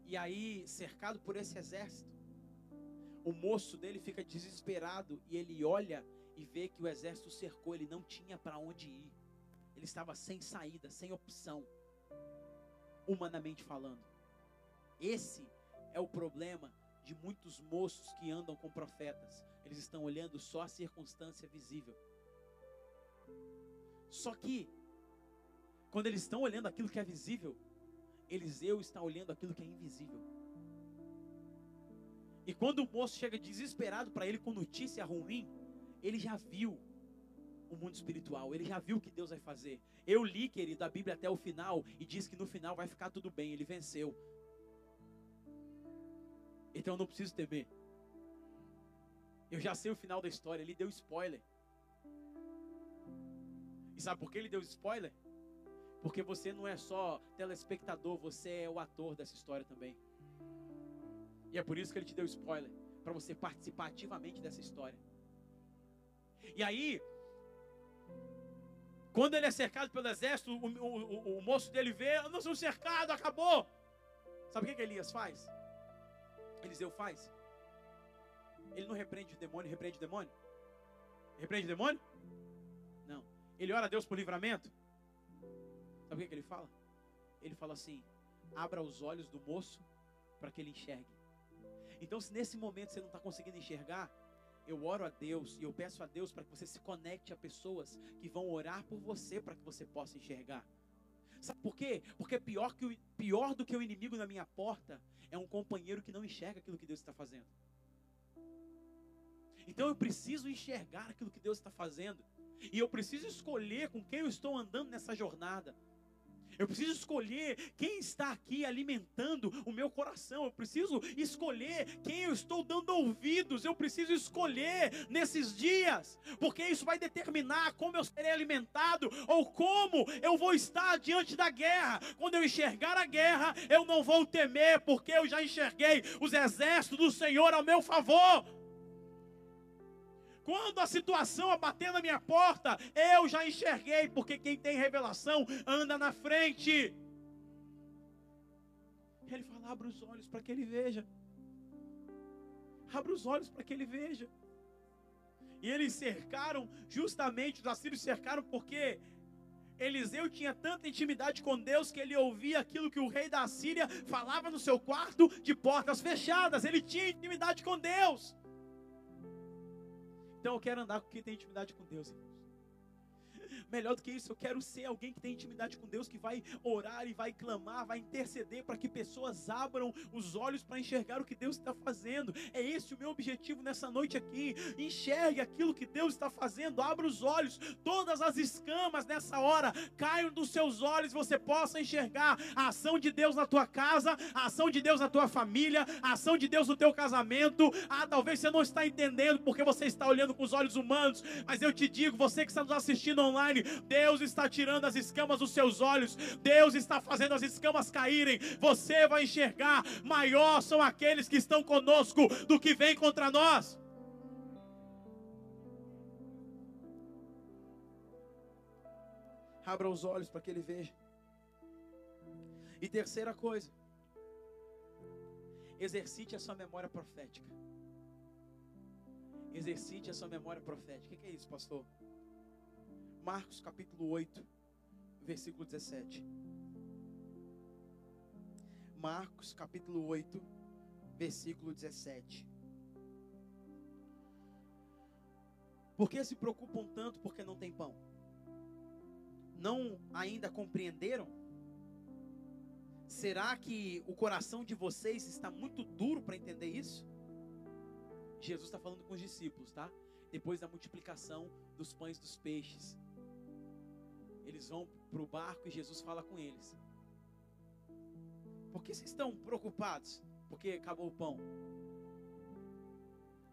E aí, cercado por esse exército, o moço dele fica desesperado e ele olha e vê que o exército cercou, ele não tinha para onde ir. Ele estava sem saída, sem opção, humanamente falando. Esse é o problema de muitos moços que andam com profetas. Eles estão olhando só a circunstância visível. Só que, quando eles estão olhando aquilo que é visível, Eliseu está olhando aquilo que é invisível. E quando o moço chega desesperado para ele com notícia ruim, ele já viu o mundo espiritual, ele já viu o que Deus vai fazer. Eu li, querido, a Bíblia até o final e diz que no final vai ficar tudo bem, ele venceu. Então eu não preciso temer. Eu já sei o final da história, ele deu spoiler. E sabe por que ele deu spoiler? Porque você não é só telespectador, você é o ator dessa história também. E é por isso que ele te deu spoiler, para você participar ativamente dessa história. E aí, quando ele é cercado pelo exército, o, o, o, o moço dele vê, nós somos cercados, acabou. Sabe o que, que Elias faz? Eliseu faz? Ele não repreende o demônio, repreende o demônio? Repreende o demônio? Não. Ele ora a Deus por livramento? Sabe o que, que ele fala? Ele fala assim: abra os olhos do moço para que ele enxergue. Então, se nesse momento você não está conseguindo enxergar, eu oro a Deus e eu peço a Deus para que você se conecte a pessoas que vão orar por você para que você possa enxergar. Sabe por quê? Porque pior, que o, pior do que o inimigo na minha porta é um companheiro que não enxerga aquilo que Deus está fazendo. Então eu preciso enxergar aquilo que Deus está fazendo. E eu preciso escolher com quem eu estou andando nessa jornada. Eu preciso escolher quem está aqui alimentando o meu coração. Eu preciso escolher quem eu estou dando ouvidos. Eu preciso escolher nesses dias, porque isso vai determinar como eu serei alimentado ou como eu vou estar diante da guerra. Quando eu enxergar a guerra, eu não vou temer, porque eu já enxerguei os exércitos do Senhor ao meu favor. Quando a situação abater na minha porta, eu já enxerguei, porque quem tem revelação anda na frente. Ele fala: abra os olhos para que ele veja. Abra os olhos para que ele veja. E eles cercaram, justamente, os assírios cercaram porque Eliseu tinha tanta intimidade com Deus que ele ouvia aquilo que o rei da Síria falava no seu quarto de portas fechadas. Ele tinha intimidade com Deus. Então eu quero andar com quem tem intimidade com Deus. Melhor do que isso, eu quero ser alguém que tem intimidade com Deus, que vai orar e vai clamar, vai interceder para que pessoas abram os olhos para enxergar o que Deus está fazendo. É esse o meu objetivo nessa noite aqui. Enxergue aquilo que Deus está fazendo, abra os olhos, todas as escamas nessa hora caiam dos seus olhos, você possa enxergar a ação de Deus na tua casa, a ação de Deus na tua família, a ação de Deus no teu casamento. Ah, talvez você não está entendendo porque você está olhando com os olhos humanos, mas eu te digo, você que está nos assistindo online, Deus está tirando as escamas dos seus olhos, Deus está fazendo as escamas caírem. Você vai enxergar, maior são aqueles que estão conosco do que vem contra nós. Abra os olhos para que ele veja. E terceira coisa, exercite a sua memória profética. Exercite a sua memória profética. O que é isso, pastor? Marcos capítulo 8, versículo 17. Marcos capítulo 8, versículo 17. Por que se preocupam tanto porque não tem pão? Não ainda compreenderam? Será que o coração de vocês está muito duro para entender isso? Jesus está falando com os discípulos, tá? Depois da multiplicação dos pães dos peixes. Eles vão para o barco e Jesus fala com eles. Por que vocês estão preocupados? Porque acabou o pão.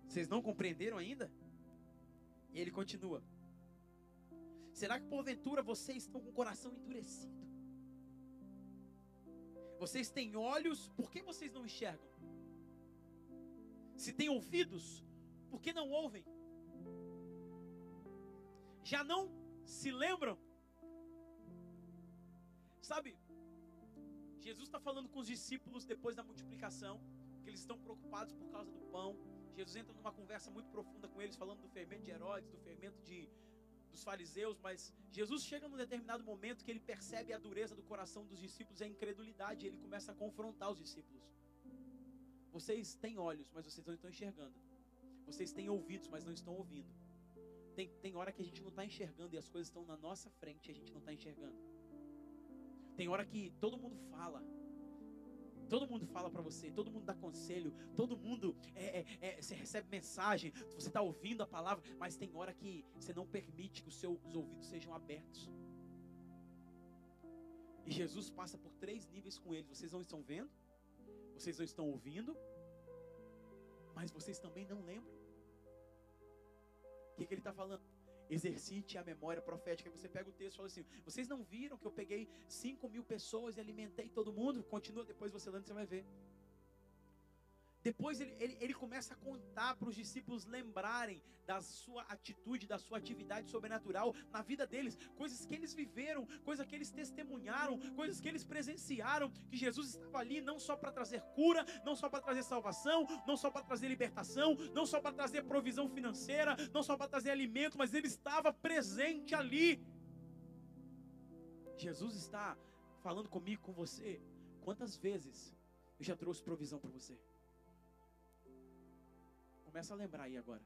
Vocês não compreenderam ainda? E ele continua. Será que porventura vocês estão com o coração endurecido? Vocês têm olhos, por que vocês não enxergam? Se têm ouvidos, por que não ouvem? Já não se lembram Sabe, Jesus está falando com os discípulos depois da multiplicação, que eles estão preocupados por causa do pão. Jesus entra numa conversa muito profunda com eles, falando do fermento de Herodes, do fermento de, dos fariseus, mas Jesus chega num determinado momento que ele percebe a dureza do coração dos discípulos e a incredulidade, e ele começa a confrontar os discípulos. Vocês têm olhos, mas vocês não estão enxergando. Vocês têm ouvidos, mas não estão ouvindo. Tem, tem hora que a gente não está enxergando e as coisas estão na nossa frente e a gente não está enxergando. Tem hora que todo mundo fala. Todo mundo fala para você, todo mundo dá conselho, todo mundo é, é, é, você recebe mensagem, você está ouvindo a palavra, mas tem hora que você não permite que os seus ouvidos sejam abertos. E Jesus passa por três níveis com eles. Vocês não estão vendo, vocês não estão ouvindo, mas vocês também não lembram. O que, que ele está falando? Exercite a memória profética. Aí você pega o texto e fala assim: Vocês não viram que eu peguei 5 mil pessoas e alimentei todo mundo? Continua, depois você lendo, você vai ver. Depois ele, ele, ele começa a contar para os discípulos lembrarem da sua atitude, da sua atividade sobrenatural na vida deles, coisas que eles viveram, coisas que eles testemunharam, coisas que eles presenciaram, que Jesus estava ali não só para trazer cura, não só para trazer salvação, não só para trazer libertação, não só para trazer provisão financeira, não só para trazer alimento, mas ele estava presente ali. Jesus está falando comigo, com você. Quantas vezes eu já trouxe provisão para você? Começa a lembrar aí agora.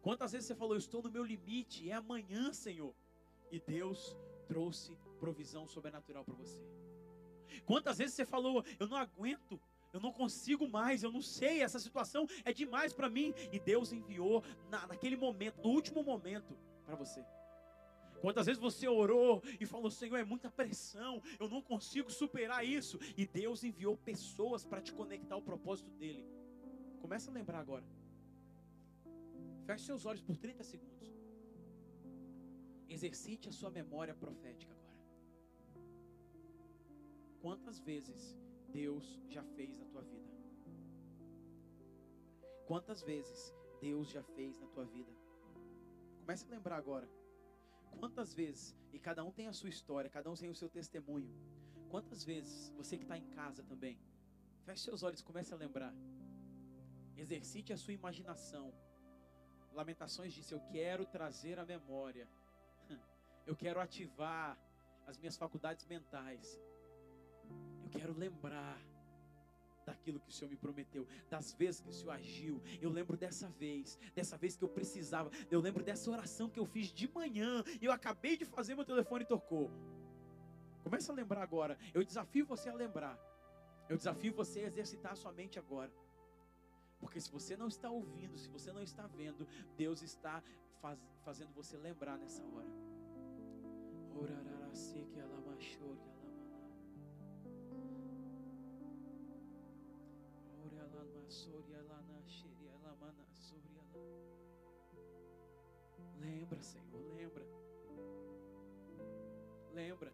Quantas vezes você falou, eu estou no meu limite, é amanhã, Senhor. E Deus trouxe provisão sobrenatural para você. Quantas vezes você falou, eu não aguento, eu não consigo mais, eu não sei, essa situação é demais para mim. E Deus enviou na, naquele momento, no último momento, para você. Quantas vezes você orou e falou, Senhor, é muita pressão, eu não consigo superar isso. E Deus enviou pessoas para te conectar ao propósito dele. Começa a lembrar agora. Feche seus olhos por 30 segundos. Exercite a sua memória profética agora. Quantas vezes Deus já fez na tua vida? Quantas vezes Deus já fez na tua vida? Comece a lembrar agora. Quantas vezes, e cada um tem a sua história, cada um tem o seu testemunho. Quantas vezes, você que está em casa também, feche seus olhos e comece a lembrar. Exercite a sua imaginação. Lamentações disse: Eu quero trazer a memória. Eu quero ativar as minhas faculdades mentais. Eu quero lembrar daquilo que o Senhor me prometeu, das vezes que o Senhor agiu. Eu lembro dessa vez, dessa vez que eu precisava. Eu lembro dessa oração que eu fiz de manhã eu acabei de fazer, meu telefone tocou. Comece a lembrar agora. Eu desafio você a lembrar. Eu desafio você a exercitar a sua mente agora. Porque se você não está ouvindo, se você não está vendo, Deus está faz, fazendo você lembrar nessa hora. Lembra, Senhor, lembra. Lembra.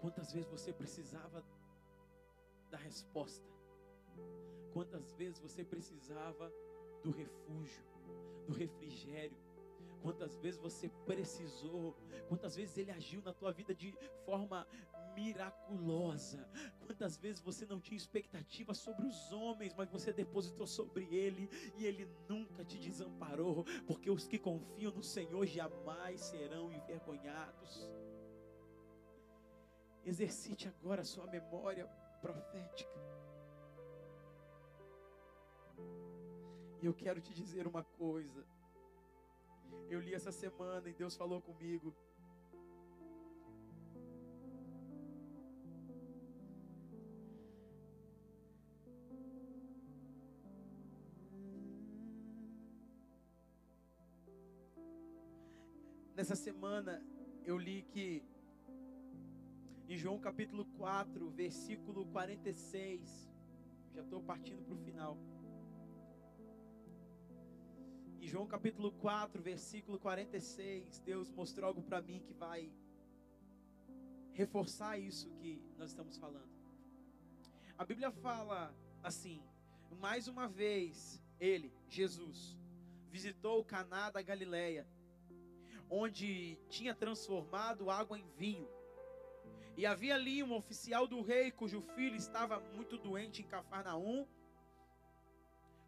Quantas vezes você precisava da resposta? Quantas vezes você precisava do refúgio, do refrigério? Quantas vezes você precisou? Quantas vezes ele agiu na tua vida de forma miraculosa? Quantas vezes você não tinha expectativa sobre os homens, mas você depositou sobre ele e ele nunca te desamparou, porque os que confiam no Senhor jamais serão envergonhados. Exercite agora a sua memória profética. E eu quero te dizer uma coisa. Eu li essa semana e Deus falou comigo. Nessa semana eu li que em João capítulo 4, versículo 46, já estou partindo para o final. João capítulo 4, versículo 46, Deus mostrou algo para mim que vai reforçar isso que nós estamos falando. A Bíblia fala assim: mais uma vez, ele, Jesus, visitou o Caná da Galileia, onde tinha transformado água em vinho. E havia ali um oficial do rei cujo filho estava muito doente em Cafarnaum,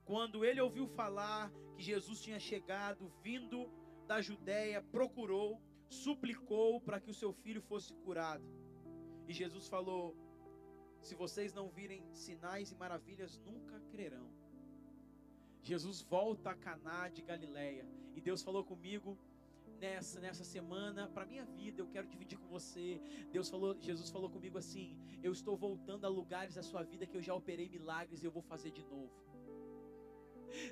quando ele ouviu falar que Jesus tinha chegado, vindo da Judéia, procurou, suplicou para que o seu filho fosse curado. E Jesus falou: Se vocês não virem sinais e maravilhas, nunca crerão. Jesus volta a Caná de Galileia. E Deus falou comigo nessa nessa semana para minha vida, eu quero dividir com você. Deus falou, Jesus falou comigo assim: Eu estou voltando a lugares da sua vida que eu já operei milagres e eu vou fazer de novo.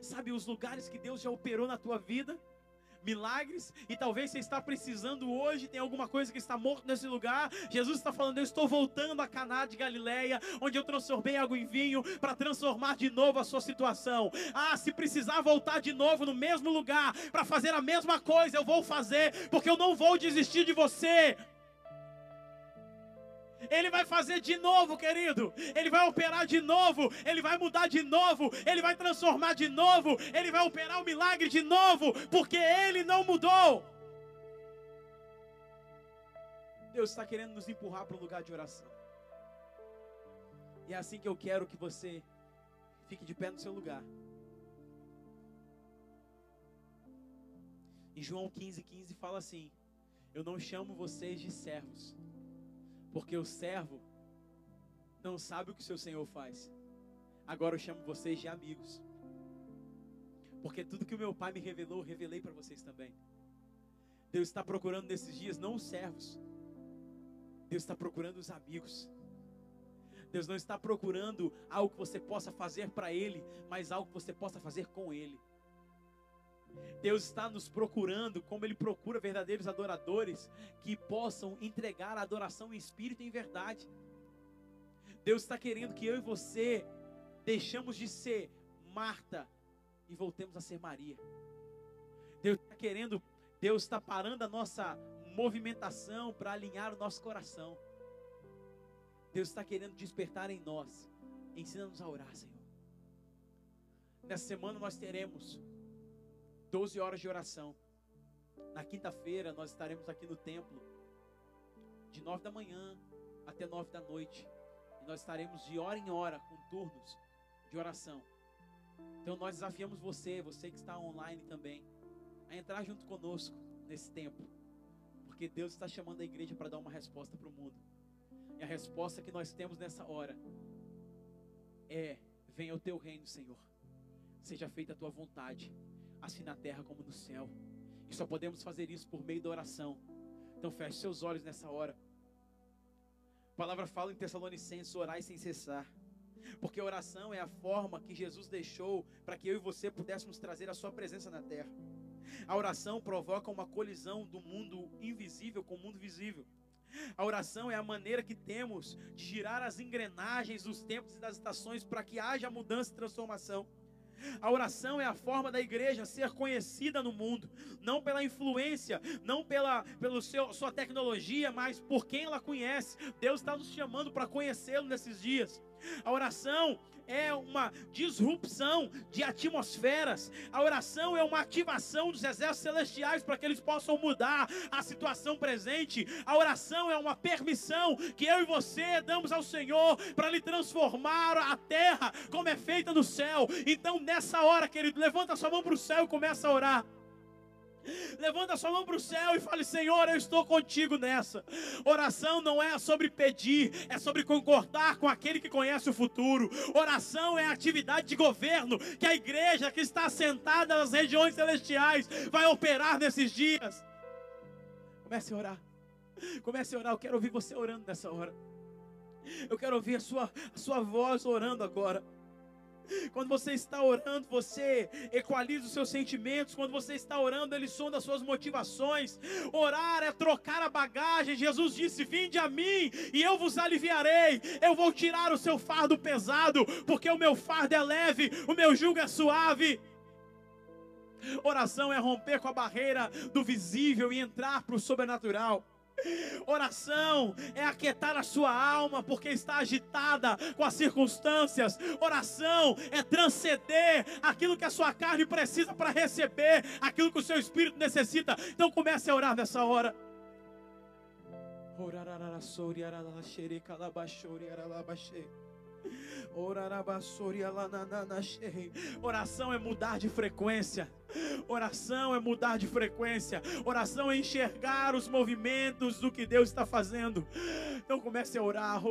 Sabe os lugares que Deus já operou na tua vida? milagres e talvez você está precisando hoje, tem alguma coisa que está morto nesse lugar. Jesus está falando: Eu estou voltando a Caná de Galileia, onde eu transformei água em vinho para transformar de novo a sua situação. Ah, se precisar voltar de novo no mesmo lugar para fazer a mesma coisa, eu vou fazer, porque eu não vou desistir de você. Ele vai fazer de novo, querido. Ele vai operar de novo. Ele vai mudar de novo. Ele vai transformar de novo. Ele vai operar o milagre de novo. Porque ele não mudou. Deus está querendo nos empurrar para o lugar de oração. E é assim que eu quero que você fique de pé no seu lugar. Em João 15, 15 fala assim: Eu não chamo vocês de servos, porque o servo não sabe o que o seu senhor faz. Agora eu chamo vocês de amigos. Porque tudo que o meu pai me revelou, eu revelei para vocês também. Deus está procurando nesses dias não os servos. Deus está procurando os amigos. Deus não está procurando algo que você possa fazer para Ele, mas algo que você possa fazer com Ele. Deus está nos procurando, como Ele procura verdadeiros adoradores que possam entregar a adoração em espírito e em verdade. Deus está querendo que eu e você deixamos de ser Marta e voltemos a ser Maria. Deus está querendo, Deus está parando a nossa movimentação para alinhar o nosso coração. Deus está querendo despertar em nós. Ensina-nos a orar, Senhor. Nessa semana nós teremos 12 horas de oração. Na quinta-feira nós estaremos aqui no templo de 9 da manhã até 9 da noite. E nós estaremos de hora em hora com turnos de oração. Então nós desafiamos você, você que está online também, a entrar junto conosco nesse tempo. Porque Deus está chamando a igreja para dar uma resposta para o mundo. E a resposta que nós temos nessa hora é: venha o teu reino, Senhor. Seja feita a tua vontade assim na terra como no céu. E só podemos fazer isso por meio da oração. Então feche seus olhos nessa hora. A palavra fala em Tessalonicenses: orai sem cessar. Porque a oração é a forma que Jesus deixou para que eu e você pudéssemos trazer a sua presença na terra. A oração provoca uma colisão do mundo invisível com o mundo visível. A oração é a maneira que temos de girar as engrenagens dos tempos e das estações para que haja mudança e transformação. A oração é a forma da igreja ser conhecida no mundo, não pela influência, não pela pelo seu, sua tecnologia, mas por quem ela conhece. Deus está nos chamando para conhecê-lo nesses dias. A oração é uma disrupção de atmosferas. A oração é uma ativação dos exércitos celestiais para que eles possam mudar a situação presente. A oração é uma permissão que eu e você damos ao Senhor para lhe transformar a terra como é feita no céu. Então, nessa hora, querido, levanta sua mão para o céu e começa a orar. Levanta sua mão para o céu e fale: Senhor, eu estou contigo nessa. Oração não é sobre pedir, é sobre concordar com aquele que conhece o futuro. Oração é atividade de governo que a igreja que está sentada nas regiões celestiais vai operar nesses dias. Comece a orar. Comece a orar. Eu quero ouvir você orando nessa hora. Eu quero ouvir a sua, a sua voz orando agora. Quando você está orando, você equaliza os seus sentimentos. Quando você está orando, ele sonda as suas motivações. Orar é trocar a bagagem. Jesus disse: Vinde a mim e eu vos aliviarei. Eu vou tirar o seu fardo pesado, porque o meu fardo é leve, o meu jugo é suave. Oração é romper com a barreira do visível e entrar para o sobrenatural. Oração é aquietar a sua alma porque está agitada com as circunstâncias. Oração é transcender aquilo que a sua carne precisa para receber aquilo que o seu espírito necessita. Então comece a orar nessa hora. Oração é mudar de frequência. Oração é mudar de frequência. Oração é enxergar os movimentos do que Deus está fazendo. Então comece a orar.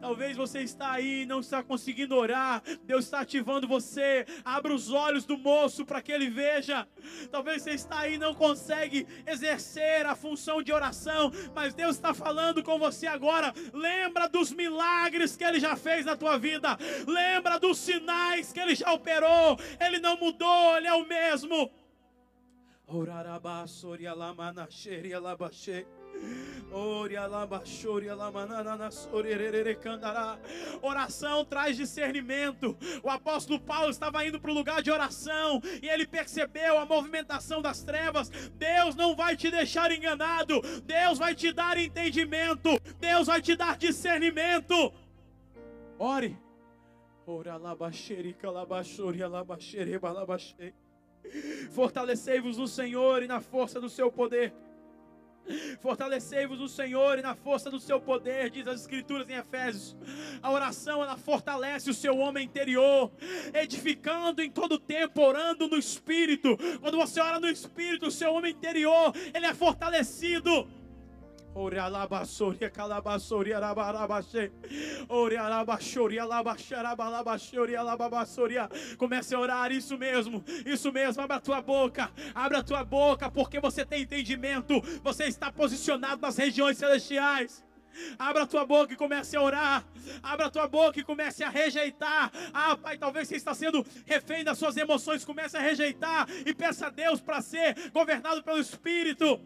Talvez você está aí e não está conseguindo orar. Deus está ativando você. Abra os olhos do moço para que ele veja. Talvez você está aí e não consegue exercer a função de oração, mas Deus está falando com você agora. Lembra dos milagres que ele já fez na tua vida. Lembra dos sinais que ele já operou operou, Ele não mudou, Ele é o mesmo. Oração traz discernimento. O apóstolo Paulo estava indo para o lugar de oração e ele percebeu a movimentação das trevas. Deus não vai te deixar enganado. Deus vai te dar entendimento. Deus vai te dar discernimento. Ore. Fortalecei-vos no Senhor e na força do seu poder. Fortalecei-vos no Senhor e na força do seu poder, diz as Escrituras em Efésios. A oração ela fortalece o seu homem interior, edificando em todo tempo, orando no Espírito. Quando você ora no Espírito, o seu homem interior ele é fortalecido. Ore alabassoria calabassoria arabarabashe. Ore alabassoria alabaxarabalabassoria alababassoria. Comece a orar isso mesmo. Isso mesmo. Abra a tua boca. Abra a tua boca porque você tem entendimento. Você está posicionado nas regiões celestiais. Abra a tua boca e comece a orar. Abra a tua boca e comece a rejeitar. Ah, Pai, talvez você está sendo refém das suas emoções. Comece a rejeitar e peça a Deus para ser governado pelo Espírito.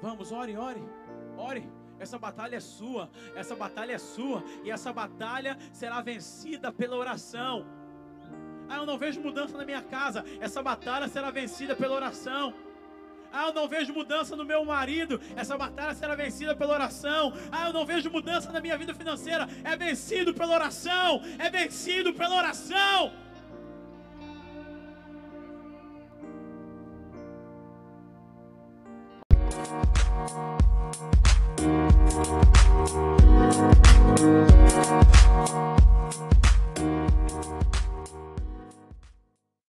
Vamos, ore, ore, ore. Essa batalha é sua, essa batalha é sua, e essa batalha será vencida pela oração. Ah, eu não vejo mudança na minha casa, essa batalha será vencida pela oração. Ah, eu não vejo mudança no meu marido. Essa batalha será vencida pela oração. Ah, eu não vejo mudança na minha vida financeira. É vencido pela oração. É vencido pela oração.